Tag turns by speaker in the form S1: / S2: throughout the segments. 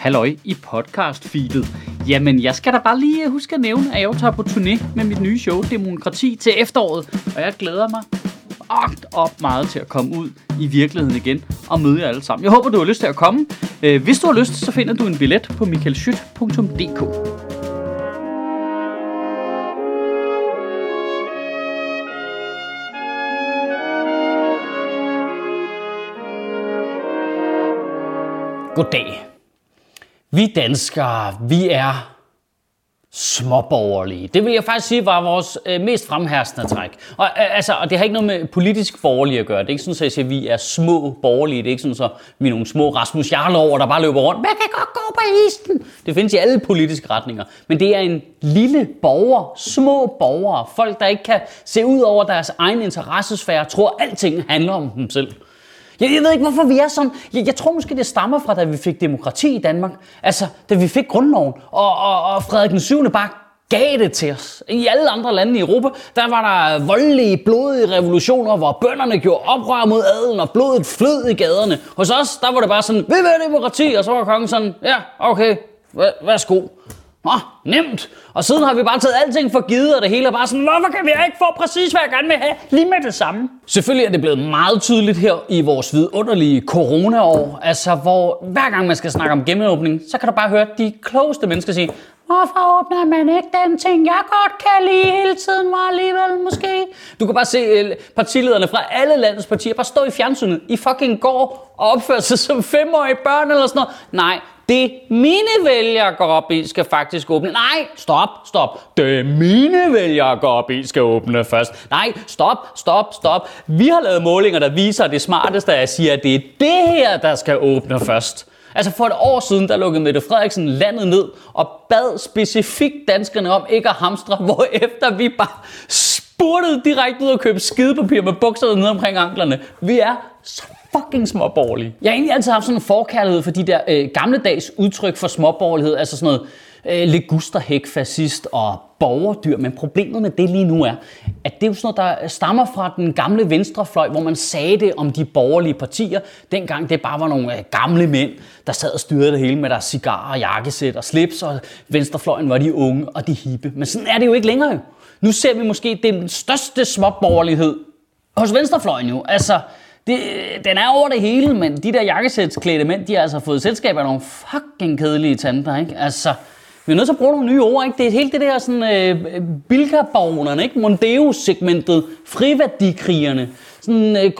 S1: halløj i podcast-feedet. Jamen, jeg skal da bare lige øh, huske at nævne, at jeg tager på turné med mit nye show, Demokrati, til efteråret. Og jeg glæder mig agt op meget til at komme ud i virkeligheden igen og møde jer alle sammen. Jeg håber, du har lyst til at komme. Øh, hvis du har lyst, så finder du en billet på michaelschyt.dk. Goddag. Vi danskere, vi er småborgerlige. Det vil jeg faktisk sige var vores øh, mest fremherskende træk. Og, øh, altså, og det har ikke noget med politisk borgerlige at gøre. Det er ikke sådan, at jeg siger, at vi er små borgerlige. Det er ikke sådan, at vi er nogle små Rasmus Jarlover, der bare løber rundt. Man kan godt gå på isen. Det findes i alle politiske retninger. Men det er en lille borger, små borgere, folk, der ikke kan se ud over deres egen interessesfære, tror, at alting handler om dem selv. Jeg, jeg ved ikke, hvorfor vi er sådan. Jeg, jeg tror måske, det stammer fra, da vi fik demokrati i Danmark. Altså, da vi fik grundloven, og, og, og Frederik den 7. bare gav det til os. I alle andre lande i Europa, der var der voldelige, blodige revolutioner, hvor bønderne gjorde oprør mod adelen, og blodet flød i gaderne. Hos os, der var det bare sådan, vi vil have demokrati, og så var kongen sådan, ja, okay, værsgo. Nå, nemt. Og siden har vi bare taget alting for givet, og det hele er bare sådan, hvorfor kan vi ikke få præcis, hvad jeg gerne vil have, lige med det samme? Selvfølgelig er det blevet meget tydeligt her i vores vidunderlige coronaår, altså hvor hver gang man skal snakke om genåbning, så kan du bare høre de klogeste mennesker sige, Hvorfor åbner man ikke den ting, jeg godt kan lide hele tiden, var alligevel måske? Du kan bare se øh, partilederne fra alle landets partier bare stå i fjernsynet i fucking går og opføre sig som femårige børn eller sådan noget. Nej, det mine vælgere går op i, skal faktisk åbne. Nej, stop, stop. Det mine vælgere går op i, skal åbne først. Nej, stop, stop, stop. Vi har lavet målinger, der viser, at det smarteste er at sige, at det er det her, der skal åbne først. Altså for et år siden, der lukkede Mette Frederiksen landet ned og bad specifikt danskerne om ikke at hamstre, hvor efter vi bare spurtede direkte ud og købte skidepapir med bukserne ned omkring anklerne. Vi er så fucking småborgerlige. Jeg har egentlig altid haft sådan en forkærlighed for de der øh, gammeldags udtryk for småborgerlighed, altså sådan noget øh, legusterhæk, fascist og borgerdyr. Men problemet med det lige nu er, at det er jo sådan noget, der stammer fra den gamle venstrefløj, hvor man sagde det om de borgerlige partier. Dengang det bare var nogle øh, gamle mænd, der sad og styrede det hele med deres cigarer, jakkesæt og slips, og venstrefløjen var de unge og de hippe. Men sådan er det jo ikke længere. Nu ser vi måske den største småborgerlighed hos venstrefløjen jo. Altså, det, den er over det hele, men de der jakkesætsklædte mænd, de har altså fået selskab af nogle fucking kedelige tanter, ikke? Altså, vi er nødt til at bruge nogle nye ord, ikke? Det er helt det der sådan, øh, bilkabaronerne, ikke? Mondeo-segmentet, friværdikrigerne, sådan øh,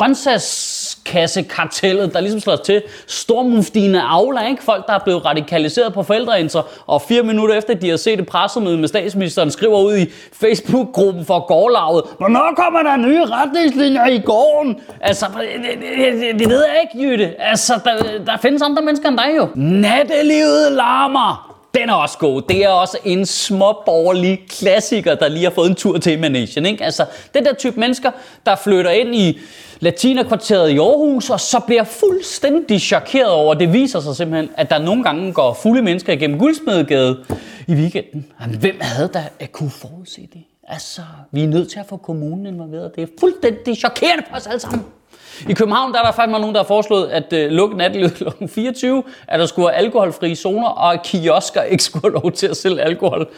S1: grøntsagskassekartellet, der ligesom slår til. Stormuftine Aula, ikke? Folk, der er blevet radikaliseret på forældreinter, og fire minutter efter, de har set et pressemøde med statsministeren, skriver ud i Facebook-gruppen for gårdlaget, hvornår kommer der nye retningslinjer i gården? Altså, det, det, det, det ved jeg ikke, Jytte. Altså, der, der findes andre mennesker end dig jo. Nattelivet larmer. Den er også god. Det er også en småborgerlig klassiker, der lige har fået en tur til Manation. Ikke? Altså, det der type mennesker, der flytter ind i latinerkvarteret i Aarhus, og så bliver fuldstændig chokeret over, det viser sig simpelthen, at der nogle gange går fulde mennesker igennem Guldsmedegade i weekenden. Jamen, hvem havde da at kunne forudse det? Altså, vi er nødt til at få kommunen involveret. Det er fuldstændig chokerende for os alle sammen. I København der er der faktisk nogen, der har foreslået at øh, lukke nattelivet kl. 24, at der skulle være alkoholfrie zoner, og at kiosker ikke skulle have lov til at sælge alkohol.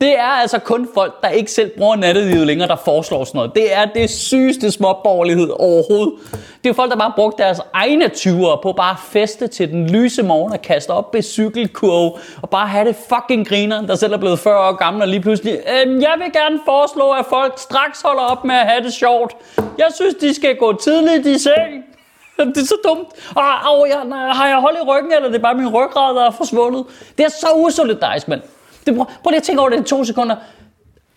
S1: Det er altså kun folk, der ikke selv bruger nattelivet længere, der foreslår sådan noget. Det er det sygeste småborgerlighed overhovedet. Det er folk, der bare brugt deres egne 20'ere på bare at feste til den lyse morgen og kaste op i cykelkurve og bare have det fucking griner, der selv er blevet 40 år gammel og lige pludselig, øhm, jeg vil gerne foreslå, at folk straks holder op med at have det sjovt. Jeg synes, de skal gå tidligt i seng. Det er så dumt. Ah, og, og jeg, har jeg hold i ryggen, eller det er bare min ryggrad, der er forsvundet? Det er så usolidarisk, mand. Det, prøv, prøv lige at tænke over det i to sekunder.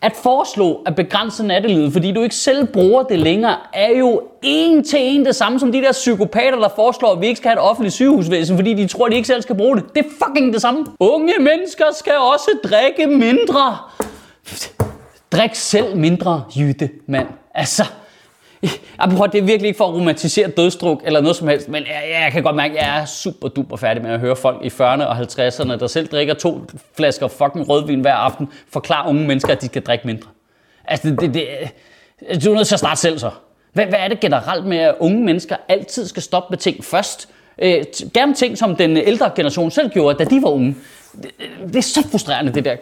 S1: At foreslå at begrænse nattelivet, fordi du ikke selv bruger det længere, er jo en til en det samme som de der psykopater, der foreslår, at vi ikke skal have et offentligt sygehusvæsen, fordi de tror, at de ikke selv skal bruge det. Det er fucking det samme. Unge mennesker skal også drikke mindre. Drik selv mindre, Jytte, mand. Altså, Apropos, det er virkelig ikke for at romantisere dødstruk eller noget som helst, men jeg, jeg kan godt mærke, at jeg er super duper færdig med at høre folk i 40'erne og 50'erne, der selv drikker to flasker fucking rødvin hver aften, forklare unge mennesker, at de skal drikke mindre. Altså, det, det, det, du er nødt til at starte selv så. Hvad, hvad er det generelt med, at unge mennesker altid skal stoppe med ting først? Øh, gerne ting, som den ældre generation selv gjorde, da de var unge. Det, det er så frustrerende, det der.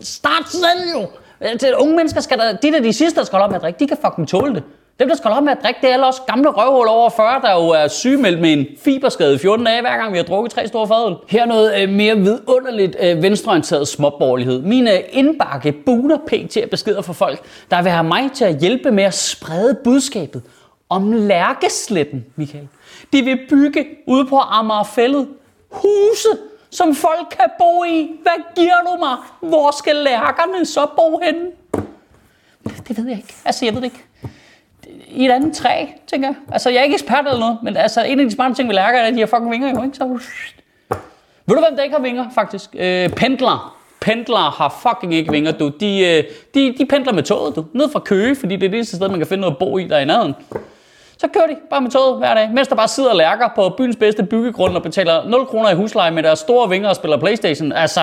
S1: Start selv jo! Altså, unge mennesker skal der, de der de sidste, der skal holde op med at drikke, de kan fucking tåle det. Dem, der skal holde op med at drikke, det er alle os gamle røvhul over 40, der jo er sygemeldt med en fiberskade i 14 dage, hver gang vi har drukket tre store fadøl. Her noget øh, mere vidunderligt øh, venstreorienteret småborgerlighed. Mine øh, indbakke buner pænt til at beskeder for folk, der vil have mig til at hjælpe med at sprede budskabet om lærkesletten, Michael. De vil bygge ude på Amagerfællet huse, som folk kan bo i. Hvad giver du mig? Hvor skal lærkerne så bo henne? Det ved jeg ikke. Altså, jeg ved det ikke. I et andet træ, tænker jeg. Altså, jeg er ikke ekspert eller noget, men altså, en af de smarte ting, vi lærer, er, at de har fucking vinger jo, ikke? Så... Ved du, hvem der ikke har vinger, faktisk? Øh, pendler. Pendlere har fucking ikke vinger, du. De, øh, de, de pendler med toget, du. Ned fra Køge, fordi det er det eneste sted, man kan finde noget at bo i der i nærheden. Så kører de bare med toget hver dag, mens der bare sidder lærker på byens bedste byggegrund og betaler 0 kroner i husleje med deres store vinger og spiller Playstation. Altså,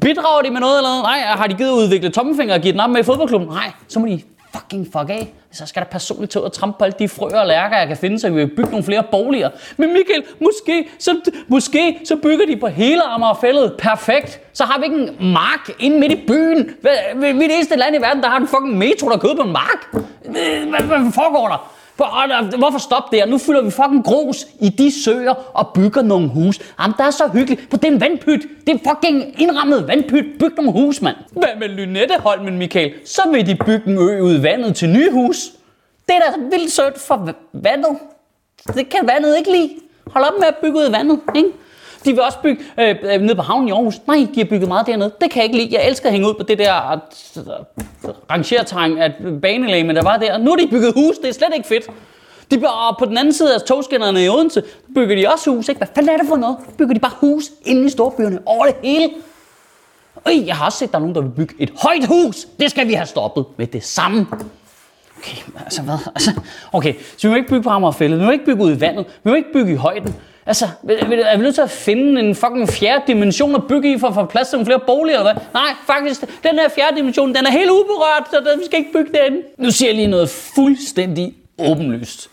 S1: bidrager de med noget eller noget? Nej, har de givet at udvikle tommelfinger og givet den op med i fodboldklubben? Nej, så må de fucking fuck af. Så skal der personligt til at trampe på alle de frøer og lærker, jeg kan finde, så vi kan bygge nogle flere boliger. Men Michael, måske så, måske så bygger de på hele Amagerfællet. Perfekt. Så har vi ikke en mark inde midt i byen. Vi er det eneste land i verden, der har en fucking metro, der kører på en mark. Hvad, hvad foregår der? Hvorfor stoppe der? Nu fylder vi fucking grus i de søer og bygger nogle hus. Jamen, der er så hyggeligt. For det er en vandpyt. Det er fucking indrammet vandpyt. Byg nogle hus, mand. Hvad med Lynetteholmen, Michael? Så vil de bygge en ø ud i vandet til nye hus. Det er da vildt sødt for vandet. Det kan vandet ikke lide. Hold op med at bygge ud i vandet, ikke? De vil også bygge øh, øh, ned på havnen i Aarhus. Nej, de har bygget meget dernede. Det kan jeg ikke lide. Jeg elsker at hænge ud på det der rangerterræn af banelæge, der var der. Nu har de bygget hus. Det er slet ikke fedt. De bygger, på den anden side af togskinnerne i Odense, bygger de også hus. Ikke? Hvad fanden er det for noget? Bygger de bare hus inde i storbyerne over det hele? Øj, jeg har også set, at der er nogen, der vil bygge et højt hus. Det skal vi have stoppet med det samme. Okay, altså hvad? Altså, okay, så vi må ikke bygge på Amagerfællet, vi må ikke bygge ud i vandet, vi må ikke bygge i højden. Altså, er vi nødt til at finde en fucking fjerde dimension at bygge i for at få plads til nogle flere boliger, eller hvad? Nej, faktisk, den her fjerde dimension, den er helt uberørt, så vi skal ikke bygge den. Nu siger jeg lige noget fuldstændig åbenlyst.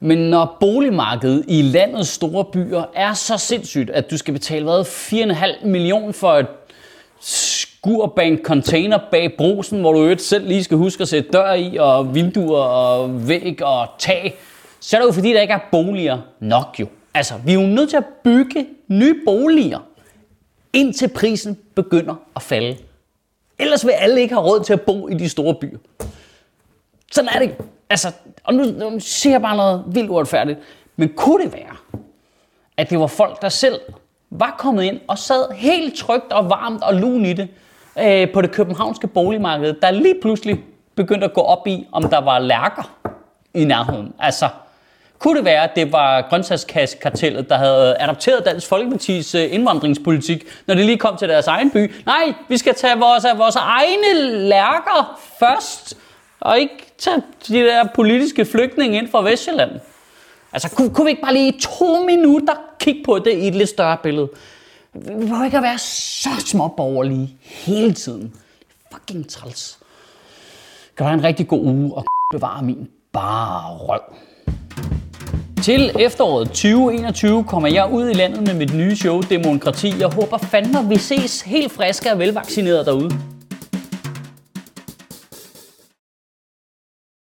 S1: Men når boligmarkedet i landets store byer er så sindssygt, at du skal betale hvad, 4,5 millioner for et skurbank container bag brosen, hvor du øvrigt selv lige skal huske at sætte dør i, og vinduer og væg og tag, så er det jo fordi, der ikke er boliger nok jo. Altså, vi er jo nødt til at bygge nye boliger, indtil prisen begynder at falde. Ellers vil alle ikke have råd til at bo i de store byer. Sådan er det. Altså, og nu, nu siger jeg bare noget vildt uretfærdigt. Men kunne det være, at det var folk, der selv var kommet ind og sad helt trygt og varmt og lun i det øh, på det københavnske boligmarked, der lige pludselig begyndte at gå op i, om der var lærker i nærheden. Altså, kunne det være, at det var grøntsagskassekartellet, der havde adopteret Dansk Folkepartis øh, indvandringspolitik, når det lige kom til deres egen by? Nej, vi skal tage vores, øh, vores egne lærker først, og ikke tage de der politiske flygtninge ind fra Vestjylland. Altså, kunne, kunne vi ikke bare lige i to minutter kigge på det i et lidt større billede? Vi behøver ikke at være så småborgerlige hele tiden. Fucking træls. Kan være en rigtig god uge og bevare min bare røv. Til efteråret 2021 kommer jeg ud i landet med mit nye show Demokrati. Jeg håber fandme, at vi ses helt friske og velvaccineret derude.